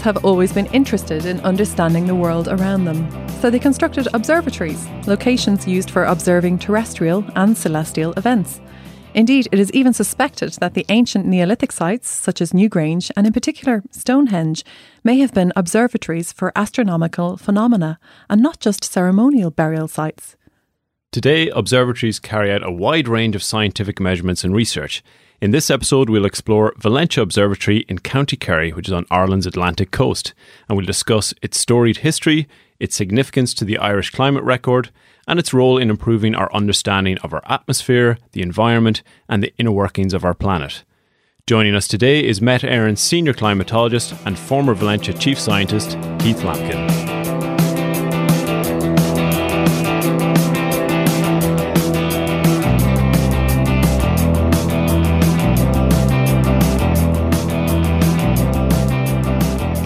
humans have always been interested in understanding the world around them, so they constructed observatories, locations used for observing terrestrial and celestial events. Indeed, it is even suspected that the ancient Neolithic sites, such as Newgrange and in particular Stonehenge, may have been observatories for astronomical phenomena and not just ceremonial burial sites. Today, observatories carry out a wide range of scientific measurements and research. In this episode, we'll explore Valentia Observatory in County Kerry, which is on Ireland's Atlantic coast, and we'll discuss its storied history, its significance to the Irish climate record, and its role in improving our understanding of our atmosphere, the environment, and the inner workings of our planet. Joining us today is Met Éireann's senior climatologist and former Valentia chief scientist, Keith Lambkin.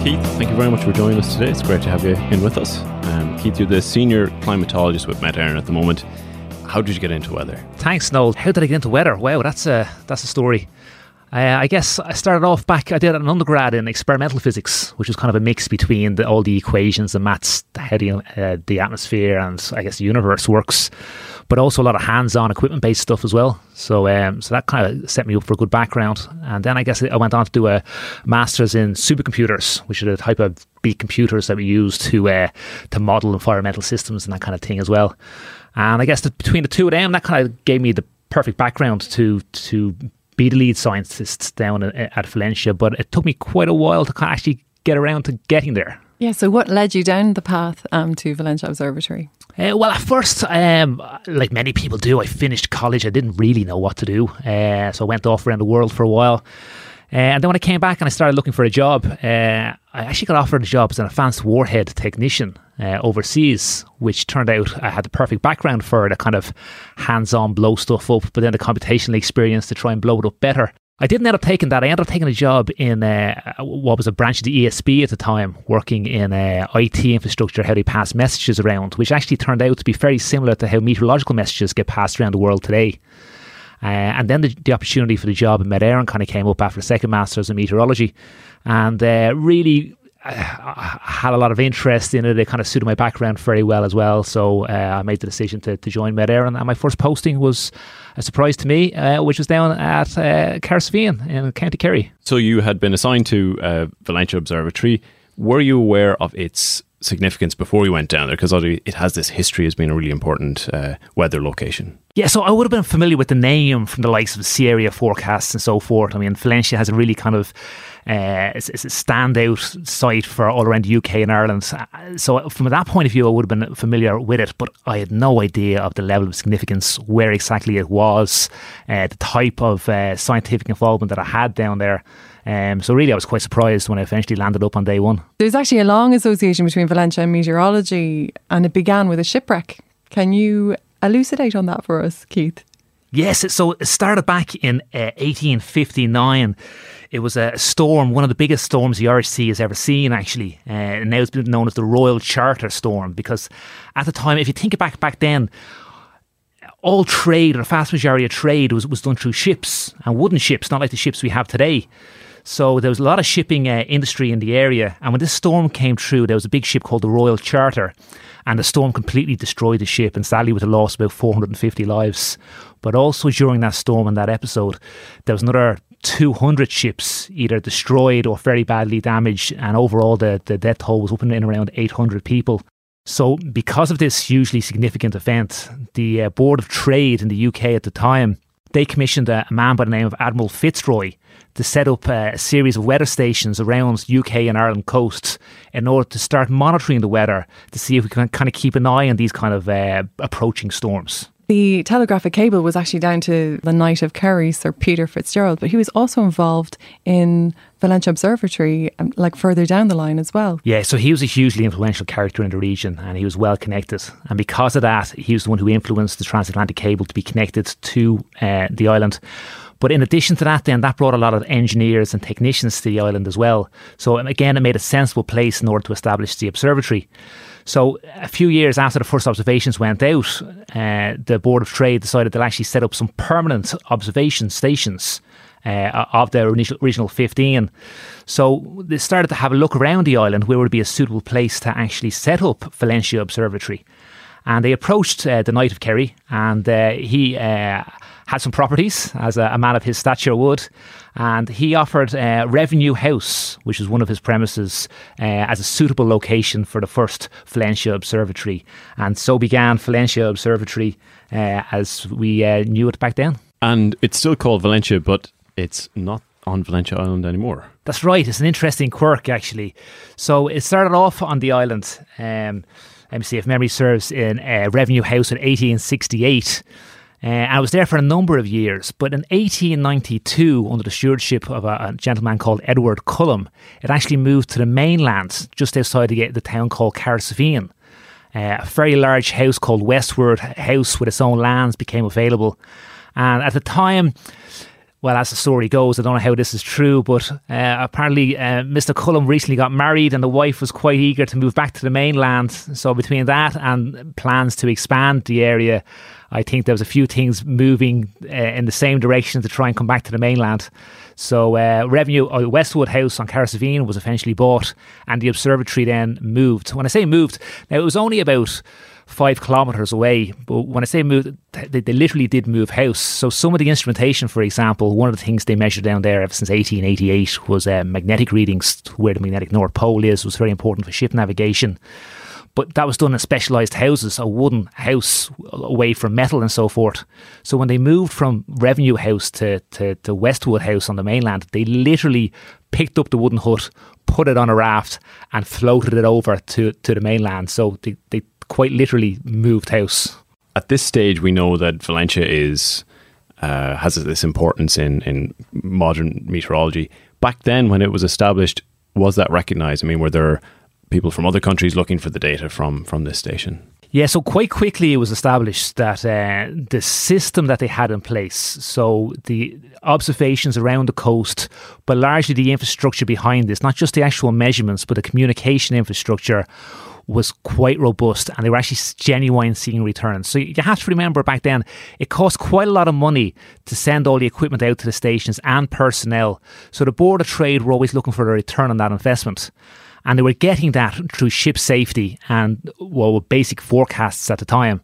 Keith, thank you very much for joining us today. It's great to have you in with us. Um, Keith, you're the senior climatologist with Met at the moment. How did you get into weather? Thanks, Noel. How did I get into weather? Wow, that's a that's a story. Uh, I guess I started off back. I did an undergrad in experimental physics, which was kind of a mix between the, all the equations and maths, how the, uh, the atmosphere and I guess the universe works but also a lot of hands-on equipment-based stuff as well. So, um, so that kind of set me up for a good background. And then I guess I went on to do a master's in supercomputers, which are the type of big computers that we use to uh, to model environmental systems and that kind of thing as well. And I guess that between the two of them, that kind of gave me the perfect background to to be the lead scientist down at Valentia, But it took me quite a while to actually get around to getting there. Yeah, so what led you down the path um, to Valentia Observatory? Uh, well, at first, um, like many people do, I finished college. I didn't really know what to do. Uh, so I went off around the world for a while. Uh, and then when I came back and I started looking for a job, uh, I actually got offered a job as an advanced warhead technician uh, overseas, which turned out I had the perfect background for the kind of hands on blow stuff up, but then the computational experience to try and blow it up better. I didn't end up taking that. I ended up taking a job in uh, what was a branch of the ESB at the time, working in uh, IT infrastructure, how they pass messages around, which actually turned out to be very similar to how meteorological messages get passed around the world today. Uh, and then the, the, opportunity for the job in Éireann kind of came up after the second master's in meteorology, and uh, really uh, had a lot of interest in it. It kind of suited my background very well as well. So uh, I made the decision to, to join Éireann, and my first posting was a surprise to me, uh, which was down at uh, in County Kerry. So you had been assigned to uh, Valentia Observatory. Were you aware of its significance before we went down there? Because it has this history as being a really important uh, weather location. Yeah, so I would have been familiar with the name from the likes of area forecasts and so forth. I mean, Valentia has a really kind of uh, it's, it's, a standout site for all around the UK and Ireland. So from that point of view, I would have been familiar with it, but I had no idea of the level of significance, where exactly it was, uh, the type of uh, scientific involvement that I had down there. Um, so really, I was quite surprised when I eventually landed up on day one. There's actually a long association between Valentia and meteorology, and it began with a shipwreck. Can you elucidate on that for us, Keith? Yes, so it started back in uh, 1859. It was a storm, one of the biggest storms the Irish Sea has ever seen, actually. Uh, and now it's been known as the Royal Charter Storm because at the time, if you think back back then, all trade, or the vast majority of trade, was, was done through ships and wooden ships, not like the ships we have today. So there was a lot of shipping uh, industry in the area. And when this storm came through, there was a big ship called the Royal Charter. And the storm completely destroyed the ship, and sadly, with a loss of about 450 lives. But also during that storm and that episode, there was another 200 ships either destroyed or very badly damaged, and overall the, the death toll was up in around 800 people. So, because of this hugely significant event, the uh, Board of Trade in the UK at the time they commissioned a, man by the name of Admiral Fitzroy to set up a series of weather stations around UK and Ireland coasts in order to start monitoring the weather to see if we can kind of keep an eye on these kind of uh, approaching storms. The telegraphic cable was actually down to the Knight of Kerry, Sir Peter Fitzgerald, but he was also involved in Valentia Observatory, um, like further down the line as well. Yeah, so he was a hugely influential character in the region and he was well connected. And because of that, he was the one who influenced the transatlantic cable to be connected to uh, the island. But in addition to that, then that brought a lot of engineers and technicians to the island as well. So again, it made a sensible place in order to establish the observatory. So a few years after the first observations went out, uh, the Board of Trade decided they'll actually set up some permanent observation stations uh, of their original, original 15. So they started to have a look around the island where would be a suitable place to actually set up Valentia Observatory. And they approached uh, the Knight of Kerry, and uh, he uh, had some properties, as a, a, man of his stature would. And he offered uh, Revenue House, which was one of his premises, uh, as a suitable location for the first Valentia Observatory. And so began Valentia Observatory uh, as we knew it back then. And it's still called Valentia, but it's not on Valentia Island anymore. That's right. It's an interesting quirk, actually. So it started off on the island. Um, let me see if memory serves in uh, Revenue House in 1868. Uh, I was there for a number of years, but in 1892, under the stewardship of a, a gentleman called Edward Cullum, it actually moved to the mainland, just outside the, the town called Cahersiveen. Uh, a very large house called Westwood House with its own lands became available. And at the time, well, as the story goes, I don't know how this is true, but uh, apparently uh, Mr. Cullum recently got married and the wife was quite eager to move back to the mainland. So, between that and plans to expand the area, I think there was a few things moving uh, in the same direction to try and come back to the mainland. So, uh, Revenue uh, Westwood House on Cahersiveen was eventually bought, and the observatory then moved. When I say moved, now it was only about five kilometres away. But when I say move, they, they, literally did move house. So some of the instrumentation, for example, one of the things they measured down there ever since 1888 was uh, magnetic readings, where the magnetic North Pole is, was very important for ship navigation. But that was done in specialised houses, a wooden house away from metal and so forth. So when they moved from Revenue House to, to, to Westwood House on the mainland, they literally picked up the wooden hut, put it on a raft, and floated it over to, to the mainland. So they, they quite literally moved house. At this stage, we know that Valentia is uh, has this importance in in modern meteorology. Back then, when it was established, was that recognised? I mean, were there people from other countries looking for the data from from this station? Yeah, so quite quickly it was established that uh, the system that they had in place, so the observations around the coast, but largely the infrastructure behind this, not just the actual measurements, but the communication infrastructure was quite robust and they were actually genuine seeing returns. So you have to remember back then, it cost quite a lot of money to send all the equipment out to the stations and personnel. So the Board of Trade were always looking for a return on that investment. And they were getting that through ship safety and well, basic forecasts at the time.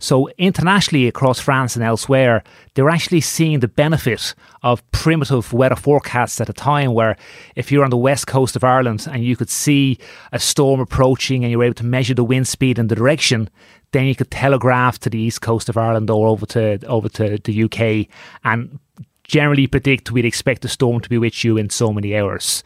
So, internationally across France and elsewhere, they were actually seeing the benefit of primitive weather forecasts at a time where if you're on the west coast of Ireland and you could see a storm approaching and you were able to measure the wind speed and the direction, then you could telegraph to the east coast of Ireland or over to over to the UK and generally predict we'd expect the storm to be with you in so many hours.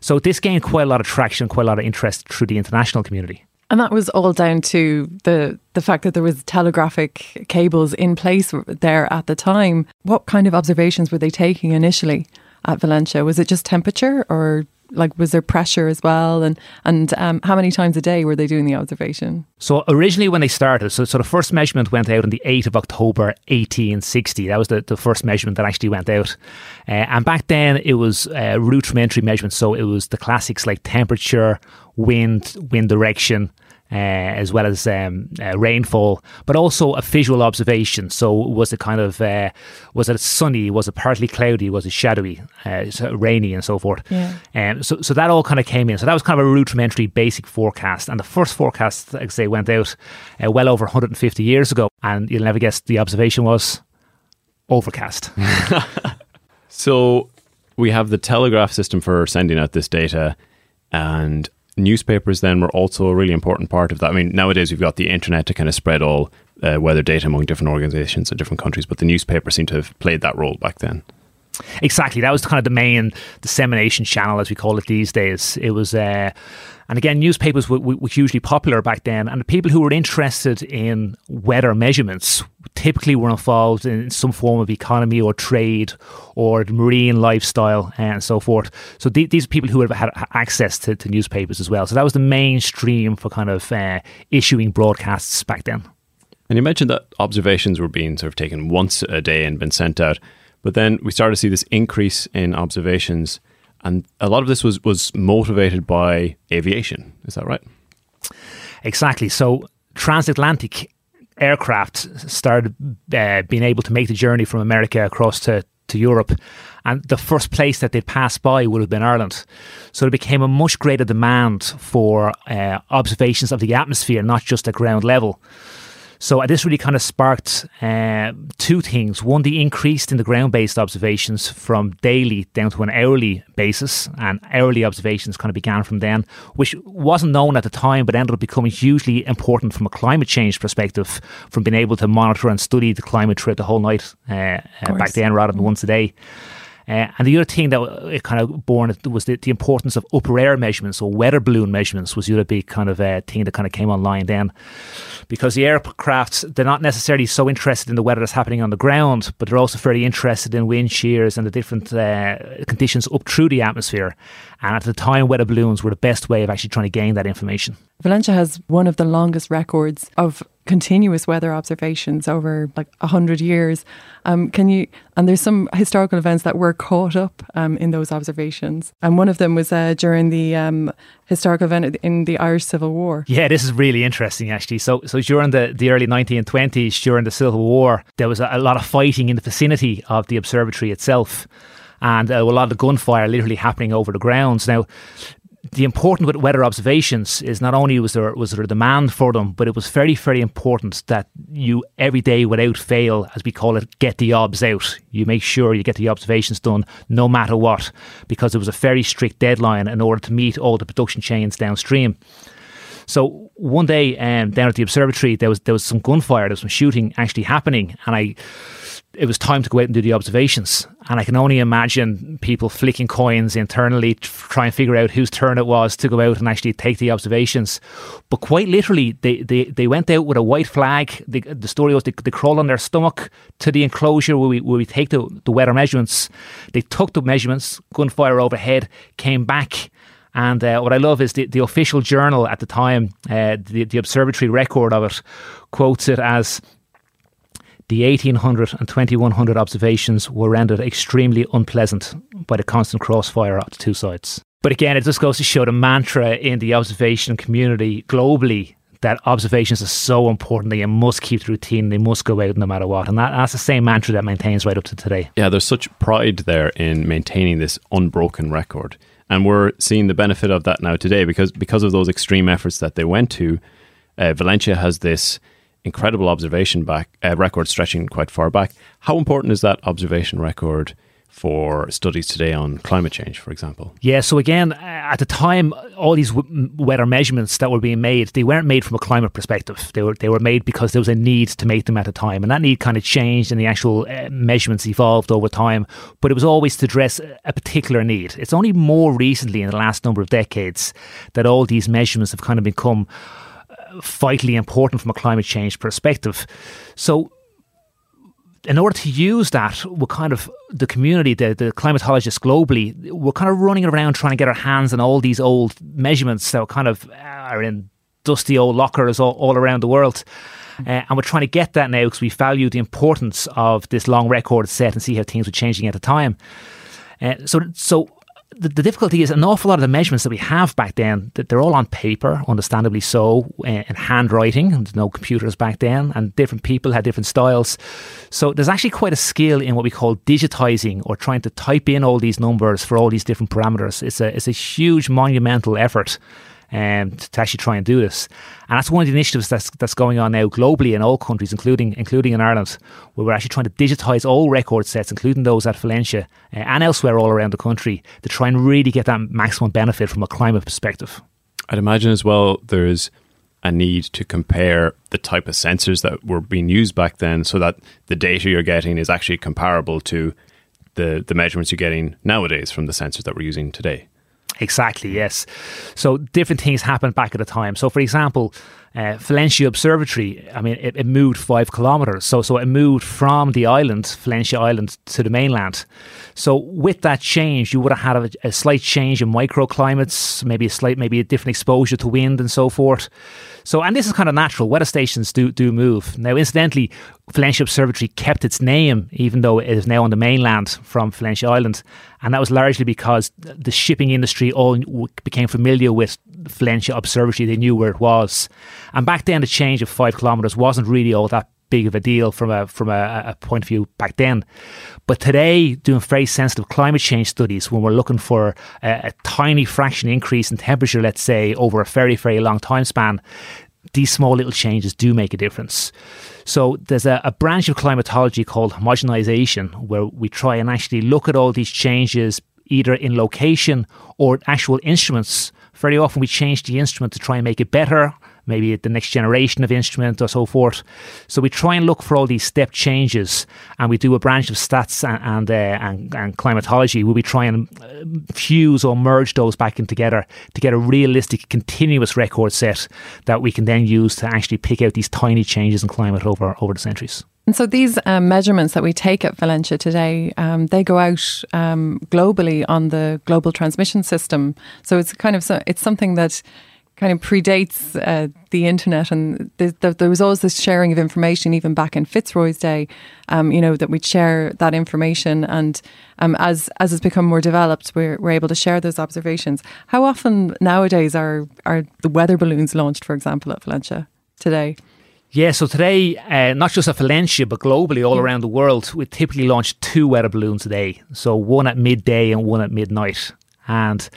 So this gained quite a lot of traction, quite a lot of interest through the international community. And that was all down to the the fact that there was telegraphic cables in place there at the time. What kind of observations were they taking initially at Valentia? Was it just temperature, or like was there pressure as well? And and um, how many times a day were they doing the observation? So originally, when they started, so so the first measurement went out on the eighth of October, eighteen sixty. That was the, the first measurement that actually went out. Uh, and back then, it was uh, rudimentary measurements. So it was the classics like temperature, wind, wind direction, uh, as well as um, uh, rainfall, but also a visual observation. So, was it kind of uh, was it sunny? Was it partly cloudy? Was it shadowy, uh, rainy, and so forth? Yeah. Um, so, so that all kind of came in. So that was kind of a rudimentary, basic forecast. And the first forecast, like I say, went out uh, well over 150 years ago, and you'll never guess the observation was overcast. so we have the telegraph system for sending out this data, and newspapers then were also a really important part of that. I mean, nowadays we've got the internet to kind of spread all uh, weather data among different organizations in different countries, but the newspaper seemed to have played that role back then. Exactly, that was kind of the main dissemination channel, as we call it these days. It was. Uh, and again, newspapers were, were, hugely popular back then, and the people who were interested in weather measurements typically were involved in some form of economy or trade or marine lifestyle and so forth. So th- these are people who had had access to, to, newspapers as well. So that was the mainstream for kind of uh, issuing broadcasts back then. And you mentioned that observations were being sort of taken once a day and been sent out. But then we started to see this increase in observations and a lot of this was, was motivated by aviation. Is that right? Exactly. So transatlantic aircraft started uh, being able to make the journey from America across to, to Europe. And the first place that they'd pass by would have been Ireland. So there became a much greater demand for uh, observations of the atmosphere, not just at ground level. So uh, this really kind of sparked uh, two things. One, the increase in the ground-based observations from daily down to an hourly basis, and hourly observations kind of began from then, which wasn't known at the time, but ended up becoming hugely important from a climate change perspective, from being able to monitor and study the climate throughout the whole night uh, uh back then rather than once a day. Uh, and the other thing that it kind of born was the, the, importance of upper air measurements or weather balloon measurements was the other big kind of uh, thing that kind of came online then. Because the aircrafts, they're not necessarily so interested in the weather that's happening on the ground, but they're also very interested in wind shears and the different uh, conditions up through the atmosphere. And at the time, weather balloons were the best way of actually trying to gain that information. Valentia has one of the longest records of continuous weather observations over like a hundred years. Um, can you? And there's some historical events that were caught up um, in those observations, and one of them was uh, during the um, historical event in the Irish Civil War. Yeah, this is really interesting actually. So, so during the, the early 1920s, during the Civil War, there was a, a lot of fighting in the vicinity of the observatory itself and uh, a lot of gunfire literally happening over the grounds. Now, the important with weather observations is not only was there was there a demand for them, but it was very very important that you every day without fail, as we call it, get the obs out. You make sure you get the observations done no matter what, because it was a very strict deadline in order to meet all the production chains downstream. So one day um, down at the observatory, there was there was some gunfire, there was some shooting actually happening, and I it was time to go out and do the observations. And I can only imagine people flicking coins internally trying to try and figure out whose turn it was to go out and actually take the observations. But quite literally, they, they, they went out with a white flag. The, the story was they, they crawled on their stomach to the enclosure where we, where we take the, the weather measurements. They took the measurements, gunfire overhead, came back. And uh, what I love is the, the official journal at the time, uh, the, the observatory record of it, quotes it as the 1800 and 2100 observations were rendered extremely unpleasant by the constant crossfire of the two sides. But again, it just goes to show the mantra in the observation community globally that observations are so important that you must keep the routine, they must go out no matter what. And that, that's the same mantra that maintains right up to today. Yeah, there's such pride there in maintaining this unbroken record. And we're seeing the benefit of that now today because because of those extreme efforts that they went to. Uh, Valentia has this incredible observation back uh, record stretching quite far back. How important is that observation record for studies today on climate change, for example? Yeah, so again, at the time, all these w- weather measurements that were being made, they weren't made from a climate perspective. They were they were made because there was a need to make them at the time, and that need kind of changed, and the actual uh, measurements evolved over time. But it was always to address a particular need. It's only more recently, in the last number of decades, that all these measurements have kind of become vitally important from a climate change perspective. So, in order to use that, we're kind of the community, the, the climatologists globally, we're kind of running around trying to get our hands on all these old measurements that kind of are in dusty old lockers all, all around the world. Uh, and we're trying to get that now because we value the importance of this long record set and see how things were changing at the time. Uh, so, so the, the, difficulty is an awful lot of the measurements that we have back then that they're all on paper, understandably so, eh, in handwriting. And there's no computers back then, and different people had different styles. So there's actually quite a skill in what we call digitizing or trying to type in all these numbers for all these different parameters. It's a it's a huge monumental effort um, to actually try and do this. And that's one of the initiatives that's that's going on now globally in all countries, including including in Ireland, where we're actually trying to digitise all record sets, including those at Valentia uh, and elsewhere all around the country, to try and really get that maximum benefit from a climate perspective. I'd imagine as well there's a need to compare the type of sensors that were being used back then so that the data you're getting is actually comparable to the, the measurements you're getting nowadays from the sensors that we're using today. Exactly, yes. So different things happened back at the time. So, for example, uh, Valentia Observatory, I mean, it, it, moved five kilometres. So, so it moved from the island, Valentia Island, to the mainland. So, with that change, you would have had a, a slight change in microclimates, maybe a slight, maybe a different exposure to wind and so forth. So, and this is kind of natural. Weather stations do do move. Now, incidentally, Valentia Observatory kept its name, even though it is now on the mainland from Valentia Island, and that was largely because the shipping industry all became familiar with Valentia Observatory. They knew where it was, and back then the change of five kilometres wasn't really all that big of a deal from a from a, a, point of view back then. But today, doing very sensitive climate change studies, when we're looking for a, a tiny fraction increase in temperature, let's say over a very very long time span, these small little changes do make a difference. So there's a, a, branch of climatology called homogenization, where we try and actually look at all these changes either in location or actual instruments. Very often we change the instrument to try and make it better maybe the next generation of instrument or so forth. So we try and look for all these step changes, and we do a branch of stats and and, uh, and, and, climatology where we try and uh, fuse or merge those back in together to get a realistic, continuous record set that we can then use to actually pick out these tiny changes in climate over over the centuries. And so these um, measurements that we take at Valentia today, um, they go out um, globally on the global transmission system. So it's kind of so, it's something that kind of predates uh, the internet, and there was always this sharing of information, even back in Fitzroy's day. Um, you know that we'd share that information, and um, as as it's become more developed, we're we're able to share those observations. How often nowadays are are the weather balloons launched, for example, at Valentia today? Yeah, so today, uh, not just at Valentia, but globally, all around the world, we typically launch two weather balloons a day. So one at midday and one at midnight. And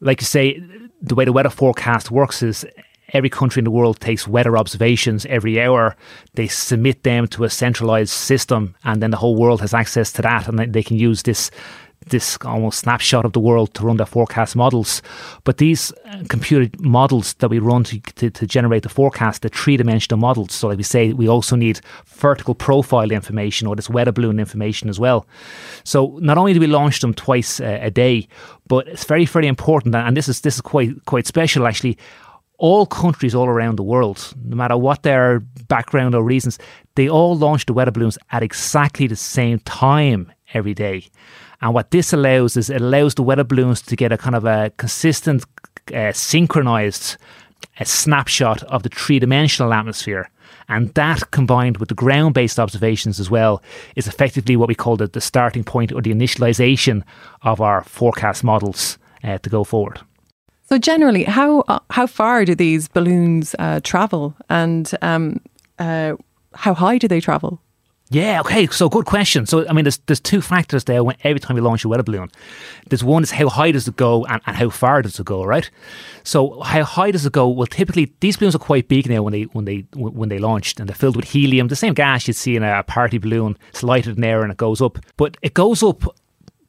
like you say, the way the weather forecast works is every country in the world takes weather observations every hour. They submit them to a centralized system, and then the whole world has access to that, and they can use this this almost snapshot of the world to run their forecast models. But these uh, computer models that we run to, to, to generate the forecast, the three dimensional models. So, like we say, we also need vertical profile information or this weather balloon information as well. So, not only do we launch them twice a day, but it's very, very important, and this is this is quite quite special actually all countries all around the world, no matter what their background or reasons, they all launch the weather balloons at exactly the same time every day. And what this allows is it allows the weather balloons to get a kind of a consistent, uh, synchronized a uh, snapshot of the three dimensional atmosphere. And that combined with the ground based observations as well is effectively what we call the, the starting point or the initialization of our forecast models uh, to go forward. So generally, how uh, how far do these balloons uh, travel, and um, uh, how high do they travel? Yeah, okay, so good question. So, I mean, there's there's two factors there when, every time you launch a weather balloon. There's one is how high does it go and, and how far does it go, right? So, how high does it go? Well, typically these balloons are quite big now when they when they when they launched, and they're filled with helium, the same gas you'd see in a party balloon. It's lighted in air and it goes up, but it goes up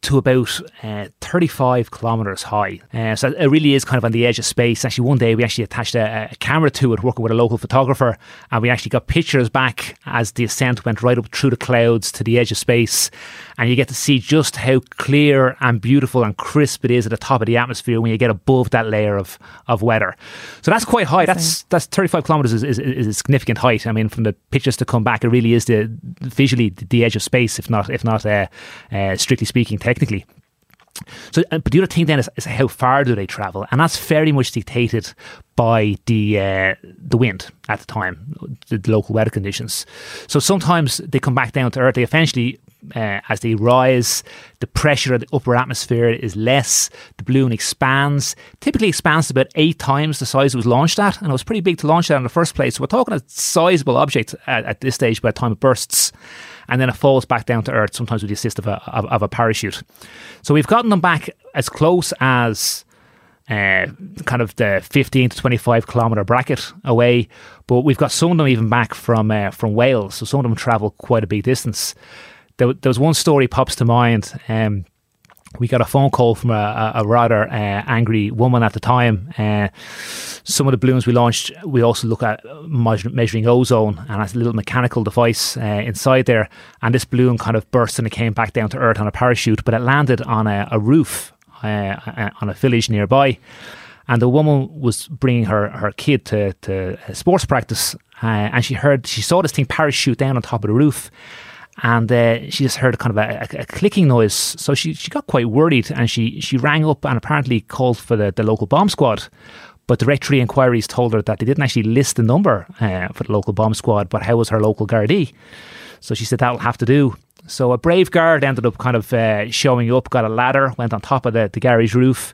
to about uh, 35 kilometres high. Uh, so it really is kind of on the edge of space. Actually, one day we actually attached a, a, camera to it, working with a local photographer, and we actually got pictures back as the ascent went right up through the clouds to the edge of space. And you get to see just how clear and beautiful and crisp it is at the top of the atmosphere when you get above that layer of, of weather. So that's quite high. That's that's 35 kilometres is, is, is, a significant height. I mean, from the pictures to come back, it really is the visually the edge of space, if not if not uh, uh, strictly speaking technically. So, but the other thing then is, is, how far do they travel, and that's very much dictated by the uh, the wind at the time, the, the, local weather conditions. So sometimes they come back down to earth. They eventually, uh, as they rise, the pressure of the upper atmosphere is less. The balloon expands. Typically expands about eight times the size it was launched at, and it was pretty big to launch that in the first place. So we're talking a sizable object at, at this stage by the time it bursts and then it falls back down to earth, sometimes with the assist of a, of, of a parachute. So we've gotten them back as close as uh, kind of the 15 to 25 kilometre bracket away, but we've got some of them even back from uh, from Wales, so some of them travel quite a big distance. There, there was one story pops to mind. Um, we got a phone call from a, a rather uh, angry woman at the time. Uh, some of the balloons we launched, we also look at measuring ozone, and it's a little mechanical device uh, inside there. And this balloon kind of burst and it came back down to earth on a parachute, but it landed on a, a roof uh, on a village nearby. And the woman was bringing her, her kid to, to sports practice, uh, and she heard she saw this thing parachute down on top of the roof and uh, she just heard kind of a, a, a, clicking noise. So she, she got quite worried and she, she rang up and apparently called for the, the local bomb squad. But the directory inquiries told her that they didn't actually list the number uh, for the local bomb squad, but how was her local Gardaí? So she said that'll have to do. So a brave guard ended up kind of uh, showing up, got a ladder, went on top of the, the garage roof,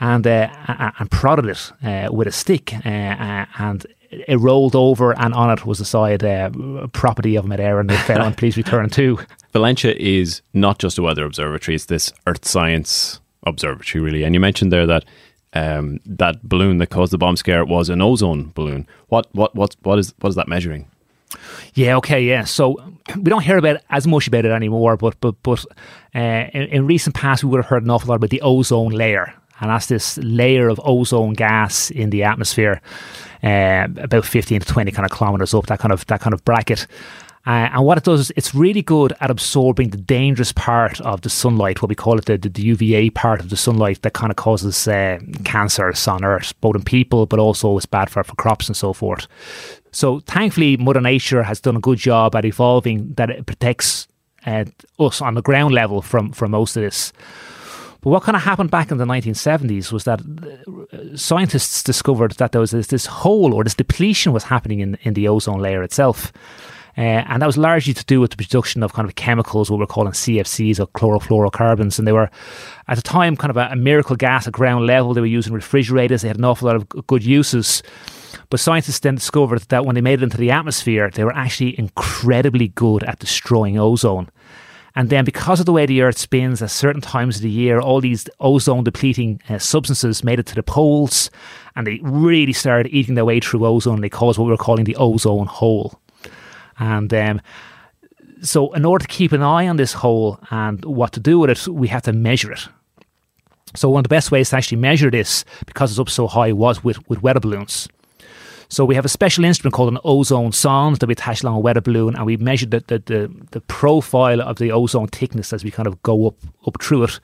and uh, and prodded it uh, with a stick, uh, and it rolled over, and on it was a side uh, property of Met Éireann. They found, please return to. Valentia is not just a weather observatory; it's this Earth science observatory, really. And you mentioned there that um, that balloon that caused the bomb scare was an ozone balloon. What what what what is what is that measuring? Yeah, okay, yeah. So we don't hear about as much about it anymore, but but but uh, in, in recent past we would have heard an awful lot about the ozone layer, and that's this layer of ozone gas in the atmosphere, uh, about fifteen to twenty kind of kilometers up that kind of that kind of bracket. Uh, and what it does is it's really good at absorbing the dangerous part of the sunlight, what we call it the, the, UVA part of the sunlight that kind of causes uh, cancers on Earth, both in people, but also it's bad for, for crops and so forth. So thankfully, Mother Nature has done a good job at evolving that it protects uh, us on the ground level from, from most of this. But what kind of happened back in the 1970s was that uh, scientists discovered that there was this, this hole or this depletion was happening in, in the ozone layer itself. Uh, and that was largely to do with the production of kind of chemicals, what we're calling CFCs or chlorofluorocarbons. And they were, at the time, kind of a, a miracle gas at ground level. They were using refrigerators. They had an awful lot of good uses. But scientists then discovered that when they made it into the atmosphere, they were actually incredibly good at destroying ozone. And then, because of the way the Earth spins at certain times of the year, all these ozone depleting uh, substances made it to the poles and they really started eating their way through ozone. They caused what we were calling the ozone hole. And um, so, in order to keep an eye on this hole and what to do with it, we have to measure it. So, one of the best ways to actually measure this, because it's up so high, was with, with weather balloons. So we have a special instrument called an ozone sonde that we attach along a weather balloon, and we measure the, the, the, the profile of the ozone thickness as we kind of go up up through it.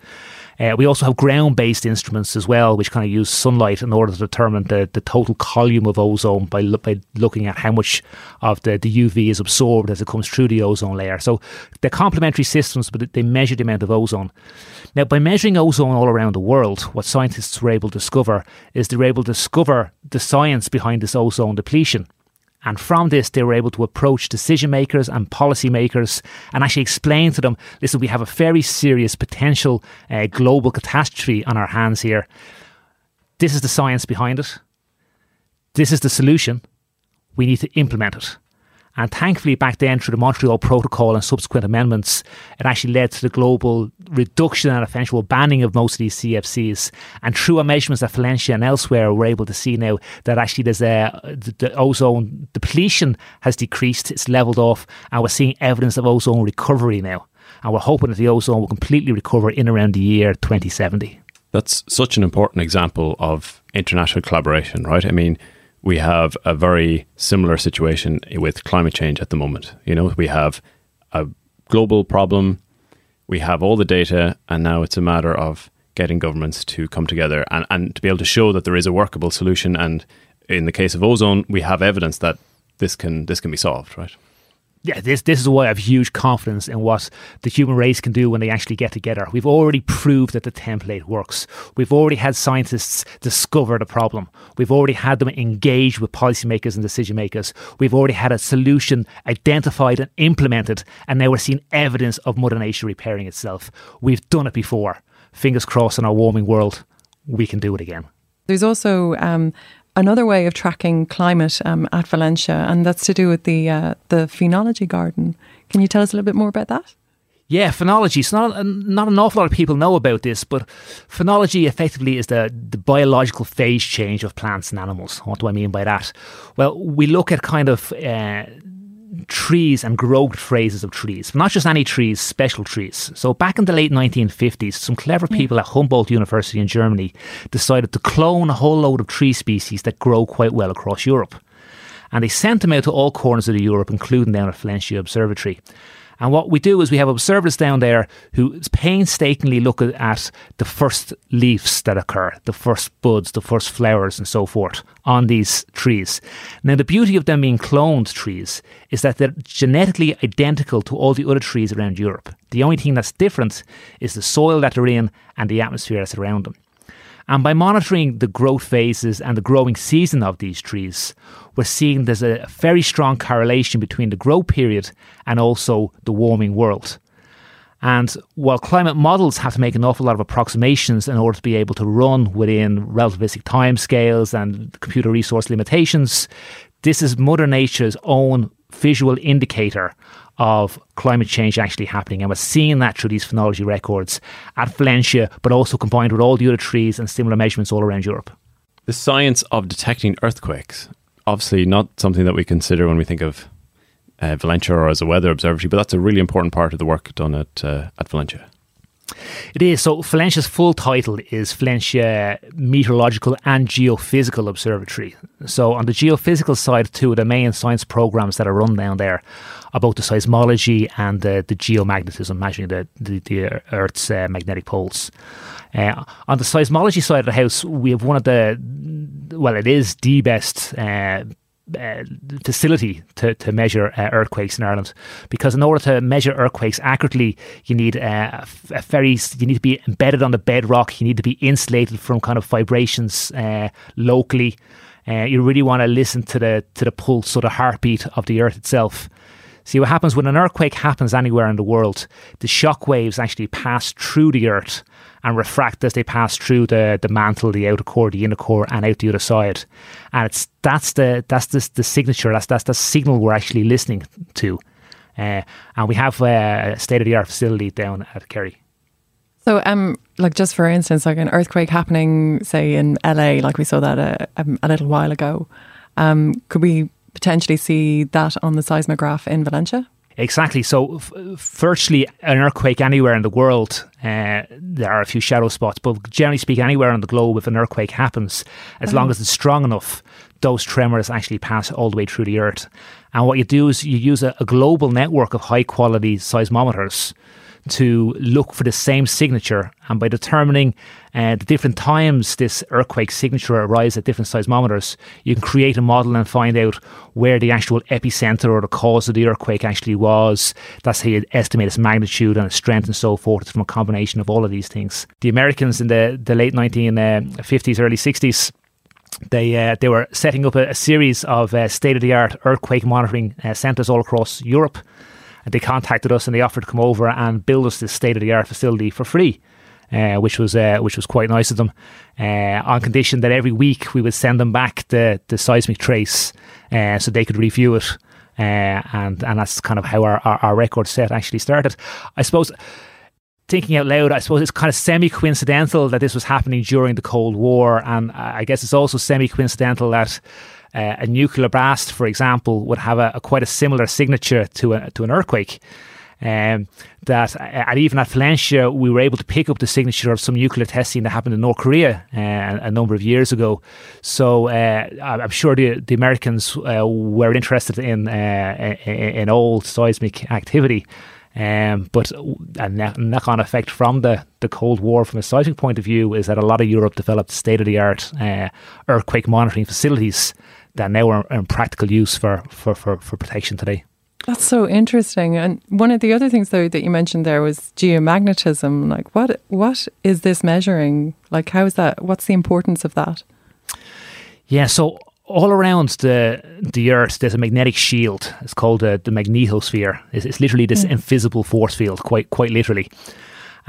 Uh, we also have ground based instruments as well, which kind of use sunlight in order to determine the, the total column of ozone by, by looking at how much of the, the UV is absorbed as it comes through the ozone layer. So they're complementary systems, but they measure the amount of ozone. Now, by measuring ozone all around the world, what scientists were able to discover is they were able to discover the science behind this ozone depletion. And from this, they were able to approach decision makers and policymakers and actually explain to them listen, we have a very serious potential uh, global catastrophe on our hands here. This is the science behind it. This is the solution. We need to implement it. And thankfully, back then, through the Montreal Protocol and subsequent amendments, it actually led to the global reduction and eventual banning of most of these CFCs. And through our measurements at Valentia and elsewhere, we're able to see now that actually there's a the, the ozone depletion has decreased, it's leveled off, and we're seeing evidence of ozone recovery now. And we're hoping that the ozone will completely recover in around the year 2070. That's such an important example of international collaboration, right? I mean, we have a very similar situation with climate change at the moment. You know, we have a global problem, we have all the data, and now it's a matter of getting governments to come together and, and to be able to show that there is a workable solution. And in the case of ozone, we have evidence that this can this can be solved, right? Yeah, this this is why I have huge confidence in what the human race can do when they actually get together. We've already proved that the template works. We've already had scientists discover the problem. We've already had them engage with policymakers and decision makers. We've already had a solution identified and implemented, and now we're seeing evidence of Mother Nature repairing itself. We've done it before. Fingers crossed in our warming world, we can do it again. There's also um, another way of tracking climate um, at Valentia, and that's to do with the uh, the phenology garden. Can you tell us a little bit more about that? Yeah, phenology. So not not an awful lot of people know about this, but phenology effectively is the, the biological phase change of plants and animals. What do I mean by that? Well, we look at kind of uh, trees and growth phases of trees, not just any trees, special trees. So back in the late 1950s, some clever people yeah. at Humboldt University in Germany decided to clone a whole load of tree species that grow quite well across Europe. And they sent them out to all corners of Europe, including down at Valentia Observatory. And what we do is we have observers down there who painstakingly look at the first leaves that occur, the first buds, the first flowers, and so forth on these trees. Now, the beauty of them being cloned trees is that they're genetically identical to all the other trees around Europe. The only thing that's different is the soil that they're in and the atmosphere that's around them. And by monitoring the growth phases and the growing season of these trees, we're seeing there's a very strong correlation between the growth period and also the warming world. And while climate models have to make an awful lot of approximations in order to be able to run within relativistic timescales and computer resource limitations, this is Mother Nature's own visual indicator of climate change actually happening. And we're seeing that through these phenology records at Valentia, but also combined with all the other trees and similar measurements all around Europe. The science of detecting earthquakes, obviously not something that we consider when we think of uh, Valentia or as a weather observatory, but that's a really important part of the work done at, uh, at Valentia. It is. So Valentia's full title is Valentia Meteorological and Geophysical Observatory. So on the geophysical side, two of the main science programs that are run down there about the seismology and the, the geomagnetism, measuring the, the, the Earth's uh, magnetic poles. Uh, on the seismology side of the house, we have one of the, well, it is the best uh, uh, facility to, to measure uh, earthquakes in Ireland. Because in order to measure earthquakes accurately you need uh, a very you need to be embedded on the bedrock. You need to be insulated from kind of vibrations uh, locally. Uh, you really want to listen to the to the pulse or the heartbeat of the earth itself. See what happens when an earthquake happens anywhere in the world, the shock waves actually pass through the earth and refract as they pass through the, the mantle, the outer core, the inner core, and out the other side. And it's that's the that's the, the signature, that's that's the signal we're actually listening to. Uh, and we have a state of the art facility down at Kerry. So, um, like just for instance, like an earthquake happening, say in LA, like we saw that a, a little while ago, um, could we potentially see that on the seismograph in Valentia? Exactly. So, f- virtually an earthquake anywhere in the world, uh, there are a few shadow spots, but generally speaking, anywhere on the globe, if an earthquake happens, as long uh-huh. as it's strong enough, those tremors actually pass all the way through the earth. And what you do is you use a, a global network of high quality seismometers to look for the same signature. And by determining uh, the different times this earthquake signature arises at different seismometers, you can create a model and find out where the actual epicenter or the cause of the earthquake actually was. That's how you estimate its magnitude and its strength and so forth. It's from a combination of all of these things. The Americans in the, the late 1950s, uh, early 60s, they uh, they were setting up a, a series of uh, state of the art earthquake monitoring uh, centres all across Europe and they contacted us and they offered to come over and build us this state of the art facility for free. Uh, which was uh, which was quite nice of them, uh, on condition that every week we would send them back the, the seismic trace uh, so they could review it, uh, and and that's kind of how our, our, our record set actually started. I suppose thinking out loud, I suppose it's kind of semi coincidental that this was happening during the Cold War, and I guess it's also semi coincidental that uh, a nuclear blast, for example, would have a, a, quite a similar signature to a, to an earthquake. Um, that and even at Valentia, we were able to pick up the signature of some nuclear testing that happened in North Korea uh, a number of years ago. So uh, I'm sure the the Americans uh, were interested in uh, in old seismic activity. Um, but a knock on effect from the, the Cold War, from a seismic point of view, is that a lot of Europe developed state of the art uh, earthquake monitoring facilities that now are in practical use for, for, for, for protection today. That's so interesting. And one of the other things though that you mentioned there was geomagnetism. Like what what is this measuring? Like how is that what's the importance of that? Yeah, so all around the the Earth, there's a magnetic shield. It's called uh, the magnetosphere. It's, it's literally this mm. invisible force field, quite quite literally.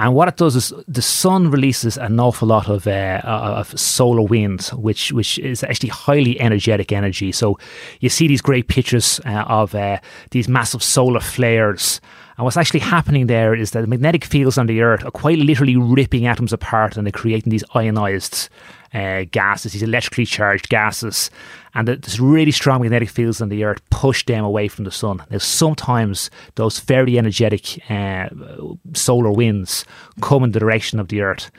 And what it does is the sun releases an awful lot of uh, of solar wind, which which is actually highly energetic energy. So you see these great pictures uh, of uh, these massive solar flares. And what's actually happening there is that the magnetic fields on the Earth are quite literally ripping atoms apart and they're creating these ionized uh, gases, these electrically charged gases, and there's really strong magnetic fields on the Earth push them away from the sun. Now, sometimes those very energetic uh, solar winds come in the direction of the Earth.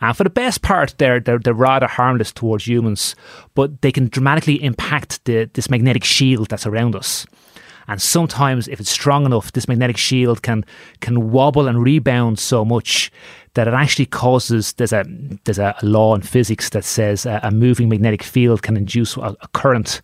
And for the best part, they're, they're, they're rather harmless towards humans, but they can dramatically impact the, this magnetic shield that's around us. And sometimes, if it's strong enough, this magnetic shield can can wobble and rebound so much that it actually causes there's a there's a law in physics that says a, a moving magnetic field can induce a, a current.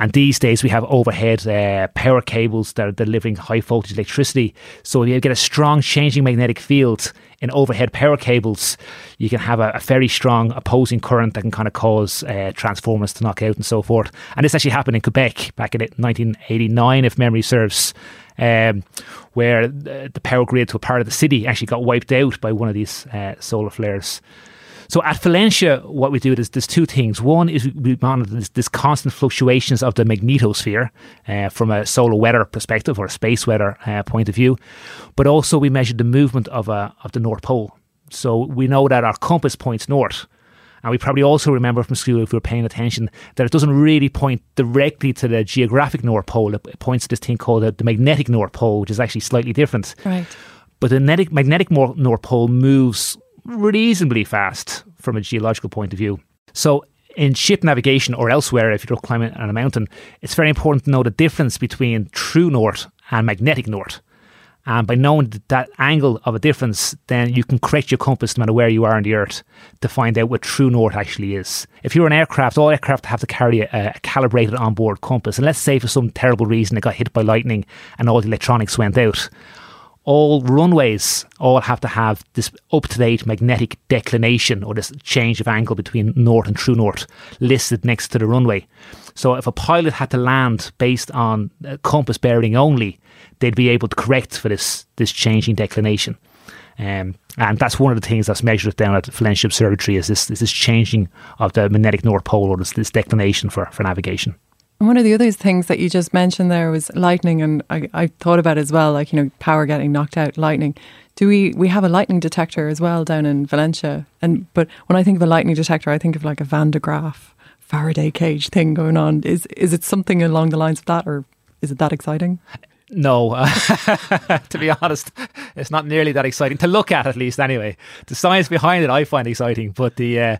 And these days we have overhead uh, power cables that are delivering high voltage electricity. So if you get a strong changing magnetic field in overhead power cables, you can have a, a very strong opposing current that can kind of cause uh, transformers to knock out and so forth. And this actually happened in Quebec back in 1989, if memory serves um, where the power grid to a part of the city actually got wiped out by one of these uh, solar flares. So at Valentia, what we do is there's two things. One is we monitor this, this constant fluctuations of the magnetosphere uh, from a solar weather perspective or a space weather uh, point of view, but also we measure the movement of uh, of the North Pole. So we know that our compass points north. And we probably also remember from school, if we were paying attention, that it doesn't really point directly to the geographic North Pole. It points to this thing called the, the magnetic North Pole, which is actually slightly different. Right. But the magnetic, magnetic North Pole moves reasonably fast from a geological point of view. So in ship navigation or elsewhere, if you're climbing on a mountain, it's very important to know the difference between true north and magnetic north. And by knowing that angle of a difference, then you can correct your compass no matter where you are on the earth to find out what true north actually is. If you're an aircraft, all aircraft have to carry a, a calibrated onboard compass. And let's say for some terrible reason it got hit by lightning and all the electronics went out all runways all have to have this up to date magnetic declination or this change of angle between north and true north listed next to the runway. So if a pilot had to land based on compass bearing only, they'd be able to correct for this this changing declination. Um, and that's one of the things that's measured down at Valentia Observatory is this, is this changing of the magnetic north pole or this, this declination for, for navigation. One of the other things that you just mentioned there was lightning, and I, I thought about as well, like you know, power getting knocked out, lightning. Do we we have a lightning detector as well down in Valentia? And but when I think of a lightning detector, I think of like a Van de Graaff Faraday cage thing going on. Is is it something along the lines of that, or is it that exciting? No, to be honest, it's not nearly that exciting to look at. At least, anyway, the science behind it I find exciting, but the uh,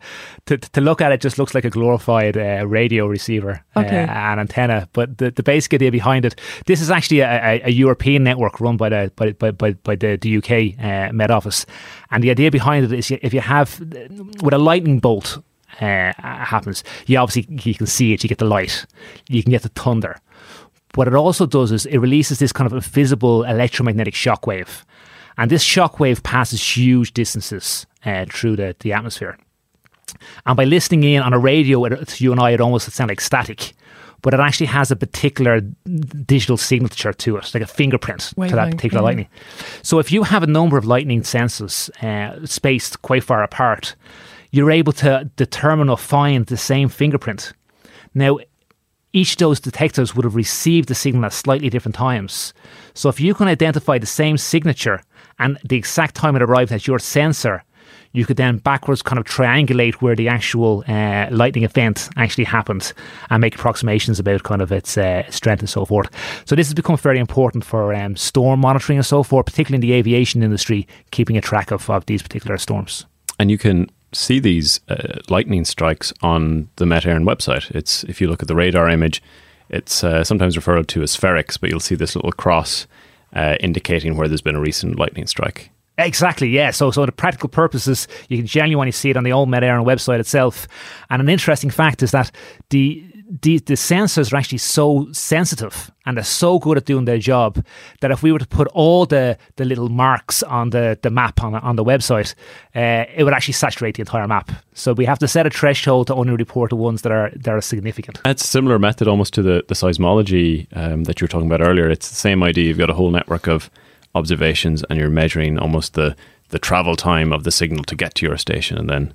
to to look at it just looks like a glorified uh, radio receiver uh, okay. uh, and antenna. But the, the basic idea behind it, this is actually a, a, a European network run by the by by, by, by the, the UK uh, Met Office, and the idea behind it is if you have with a lightning bolt uh, happens, you obviously you can see it, you get the light, you can get the thunder what it also does is it releases this kind of invisible electromagnetic shockwave. And this shockwave passes huge distances uh, through the, the atmosphere. And by listening in on a radio to you and I, it almost sounds like static. But it actually has a particular digital signature to it, like a fingerprint to that particular yeah. lightning. So if you have a number of lightning sensors uh, spaced quite far apart, you're able to determine or find the same fingerprint. Now, each of those detectors would have received the signal at slightly different times. So if you can identify the same signature and the exact time it arrived at your sensor, you could then backwards kind of triangulate where the actual uh, lightning event actually happened and make approximations about kind of its uh, strength and so forth. So this has become very important for um, storm monitoring and so forth, particularly in the aviation industry, keeping a track of, of these particular storms. And you can see these uh, lightning strikes on the Met website. It's if you look at the radar image, it's uh, sometimes referred to as spherics, but you'll see this little cross uh, indicating where there's been a recent lightning strike. Exactly, yeah. So, so the practical purposes, you can genuinely see it on the old Met website itself. And an interesting fact is that the the, the sensors are actually so sensitive and they're so good at doing their job that if we were to put all the, the little marks on the, the map on, on the website, uh, it would actually saturate the entire map. So we have to set a threshold to only report the ones that are that are significant. A similar method almost to the, the seismology um, that you were talking about earlier. It's the same idea. You've got a whole network of observations and you're measuring almost the, the travel time of the signal to get to your station and then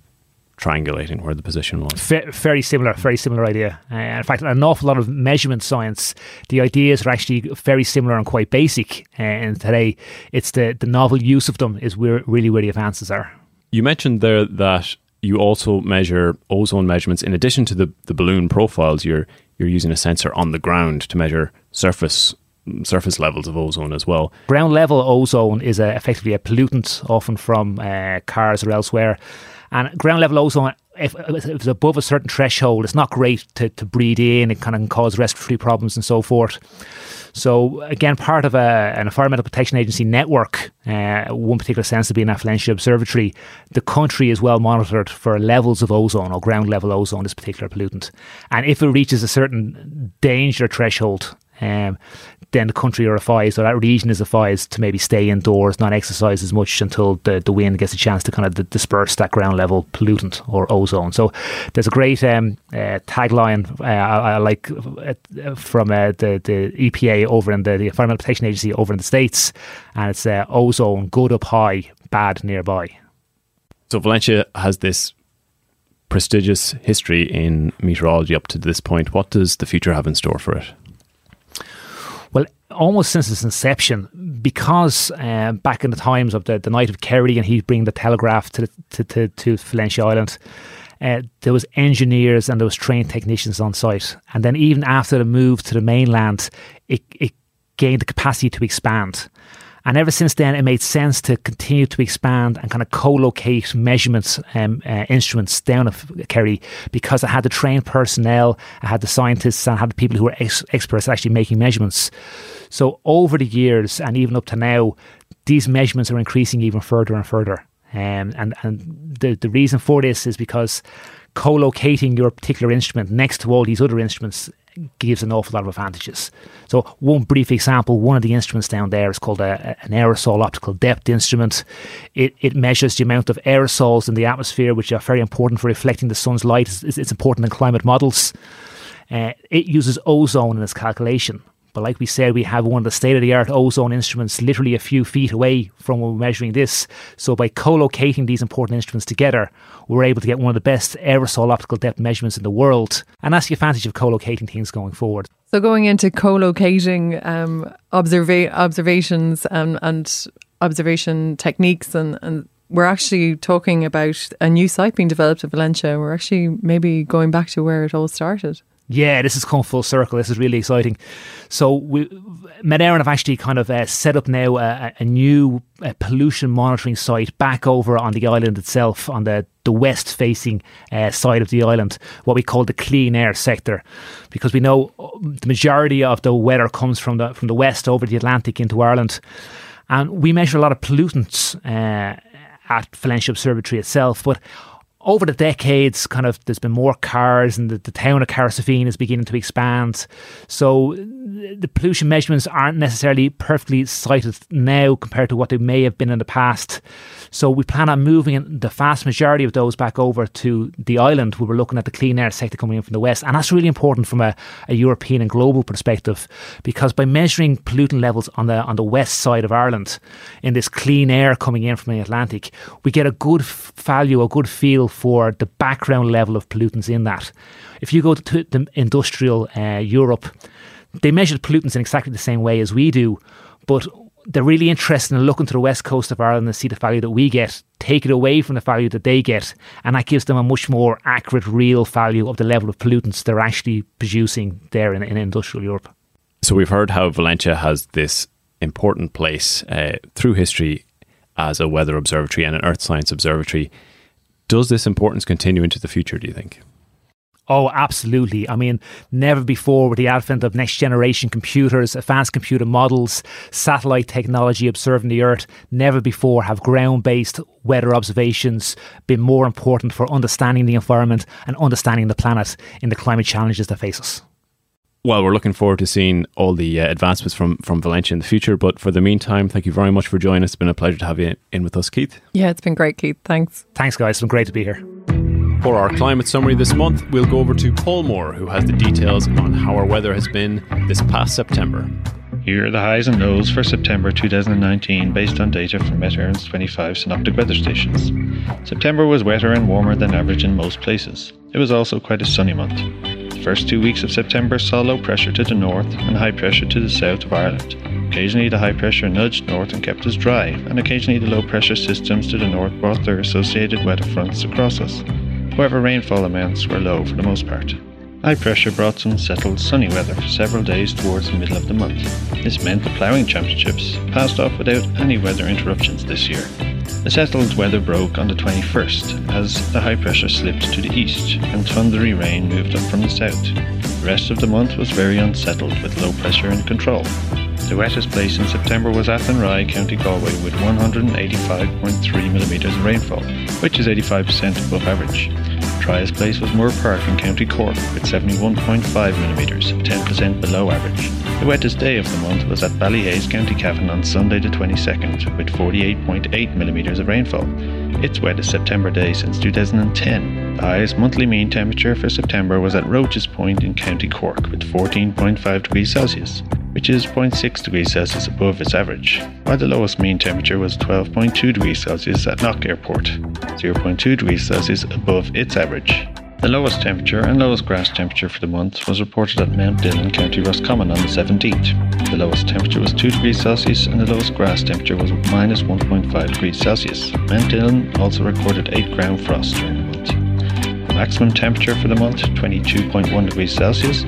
triangulating where the position was. very similar, very similar idea. Uh, in fact, an awful lot of measurement science, the ideas are actually very similar and quite basic. Uh, and today, it's the, the novel use of them is where really where the advances are. You mentioned there that you also measure ozone measurements in addition to the, the balloon profiles. You're you're using a sensor on the ground to measure surface surface levels of ozone as well. Ground level ozone is a, effectively a pollutant, often from uh, cars or elsewhere and ground level ozone, if, if, it's above a certain threshold, it's not great to, to breathe in. It kind of can cause respiratory problems and so forth. So again, part of a, an environmental protection agency network, uh, one particular sense to be in Valentia Observatory, the country is well monitored for levels of ozone or ground level ozone, this particular pollutant. And if it reaches a certain danger threshold, um, then the country are advised or that region is advised to maybe stay indoors, not exercise as much until the, the wind gets a chance to kind of d- disperse that ground level pollutant or ozone. So there's a great um, uh, tagline uh, I, I, like uh, from uh, the, the EPA over in the, the Environmental Protection Agency over in the States, and it's uh, ozone good up high, bad nearby. So Valentia has this prestigious history in meteorology up to this point. What does the future have in store for it? Almost since its inception, because uh, back in the times of the, the Knight of Kerry and he'd bring the telegraph to, to, to, to Valentia Island, uh, there was engineers and there was trained technicians on site. And then even after the move to the mainland, it, it gained the capacity to expand. And ever since then, it made sense to continue to expand and kind of co-locate measurements um, uh, instruments down at Kerry because I had the trained personnel, I had the scientists, and I had the people who were ex- experts actually making measurements. So over the years and even up to now, these measurements are increasing even further and further. Um, and and the, the reason for this is because co-locating your particular instrument next to all these other instruments gives an awful lot of advantages. So, one brief example: one of the instruments down there is called a, an aerosol optical depth instrument. It, it measures the amount of aerosols in the atmosphere, which are very important for reflecting the sun's light. It's, it's important in climate models. Uh, it uses ozone in its calculation. But like we said, we have one of the state of the art ozone instruments literally a few feet away from where we're measuring this. So by co locating these important instruments together, we're able to get one of the best aerosol optical depth measurements in the world. And that's the advantage of co locating things going forward. So going into co locating um, observa- observations and, and observation techniques and, and we're actually talking about a new site being developed at Valentia. We're actually maybe going back to where it all started. Yeah, this has come full circle. This is really exciting. So, we, have actually kind of uh, set up now a, a new uh, pollution monitoring site back over on the island itself, on the, the west facing uh, side of the island, what we call the clean air sector, because we know uh, the majority of the weather comes from the from the west over the Atlantic into Ireland, and we measure a lot of pollutants uh, at Valentia Observatory itself, but over the decades, kind of there's been more cars, and the, the town of Cahersiveen is beginning to expand. So the pollution measurements aren't necessarily perfectly cited now compared to what they may have been in the past. So we plan on moving the vast majority of those back over to the island we're looking at the clean air sector coming in from the west. And that's really important from a, a European and global perspective because by measuring pollutant levels on the on the west side of Ireland in this clean air coming in from the Atlantic, we get a good value, a good feel for the background level of pollutants in that. If you go to the industrial uh, Europe, they measure pollutants in exactly the same way as we do, but they're really interested in looking to the west coast of Ireland and see the value that we get, take it away from the value that they get, and that gives them a much more accurate, real value of the level of pollutants they're actually producing there in, in industrial Europe. So we've heard how Valentia has this important place uh, through history as a weather observatory and an earth science observatory. Does this importance continue into the future, do you think? Oh, absolutely. I mean, never before with the advent of next generation computers, advanced computer models, satellite technology observing the Earth, never before have ground based weather observations been more important for understanding the environment and understanding the planet in the climate challenges that face us. Well, we're looking forward to seeing all the uh, advancements from, from Valentia in the future. But for the meantime, thank you very much for joining us. It's been a pleasure to have you in with us, Keith. Yeah, it's been great, Keith. Thanks. Thanks, guys. It's been great to be here. For our climate summary this month, we'll go over to Paul Moore, who has the details on how our weather has been this past September. Here are the highs and lows for September 2019 based on data from Met 25 synoptic weather stations. September was wetter and warmer than average in most places. It was also quite a sunny month. The first two weeks of September saw low pressure to the north and high pressure to the south of Ireland. Occasionally the high pressure nudged north and kept us dry, and occasionally the low pressure systems to the north brought their associated weather fronts across us. However, rainfall amounts were low for the most part. High pressure brought some settled sunny weather for several days towards the middle of the month. This meant the ploughing championships passed off without any weather interruptions this year. The settled weather broke on the 21st as the high pressure slipped to the east and thundery rain moved up from the south. The rest of the month was very unsettled with low pressure in control. The wettest place in September was Athenry, County Galway, with 185.3 millimetres of rainfall, which is 85% above average. The driest place was Moore Park in County Cork, with 71.5 millimetres, 10% below average. The wettest day of the month was at Ballyhaise, County Cavan, on Sunday the 22nd, with 48.8 millimetres of rainfall. Its wettest September day since 2010. The highest monthly mean temperature for September was at Roches Point in County Cork, with 14.5 degrees Celsius. which is 0.6 degrees Celsius above its average, while the lowest mean temperature was 12.2 degrees Celsius at Knock Airport, 0.2 degrees Celsius above its average. The lowest temperature and lowest grass temperature for the month was reported at Mount Dillon, County Roscommon on the 17th. The lowest temperature was 2 degrees Celsius and the lowest grass temperature was minus 1.5 degrees Celsius. Mount Dillon also recorded 8 ground frost during the month. The maximum temperature for the month, 22.1 degrees Celsius,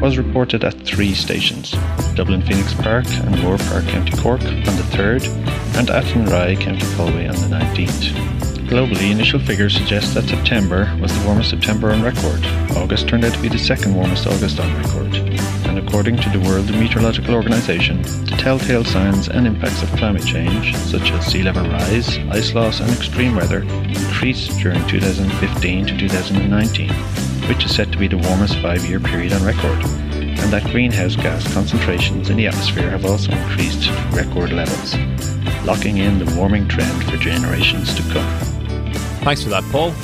was reported at three stations Dublin Phoenix Park and Moore Park, County Cork on the 3rd, and Athenry, County Galway on the 19th. Globally, initial figures suggest that September was the warmest September on record. August turned out to be the second warmest August on record. And according to the World Meteorological Organization, the telltale signs and impacts of climate change, such as sea level rise, ice loss, and extreme weather, increased during 2015 to 2019, which is set to be the warmest five year period on record and that greenhouse gas concentrations in the atmosphere have also increased to record levels, locking in the warming trend for generations to come. Thanks for that, Paul.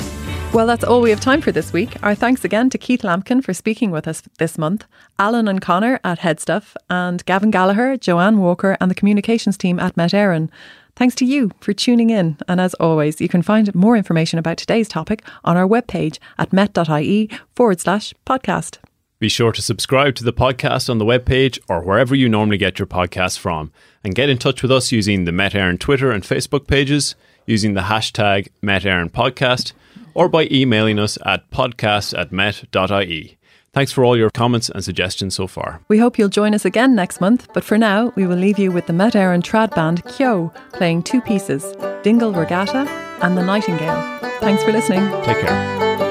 Well, that's all we have time for this week. Our thanks again to Keith Lambkin for speaking with us this month, Alan and Connor at Headstuff, and Gavin Gallagher, Joanne Walker, and the communications team at Met Éireann. Thanks to you for tuning in. And as always, you can find more information about today's topic on our webpage at met.ie forward slash podcast. Be sure to subscribe to the podcast on the webpage or wherever you normally get your podcasts from, and get in touch with us using the Met Éireann Twitter and Facebook pages using the hashtag Podcast or by emailing us at podcast at met.ie. Thanks for all your comments and suggestions so far. We hope you'll join us again next month, but for now, we will leave you with the Met Éireann trad band Kyo playing two pieces Dingle Regatta and The Nightingale. Thanks for listening. Take care.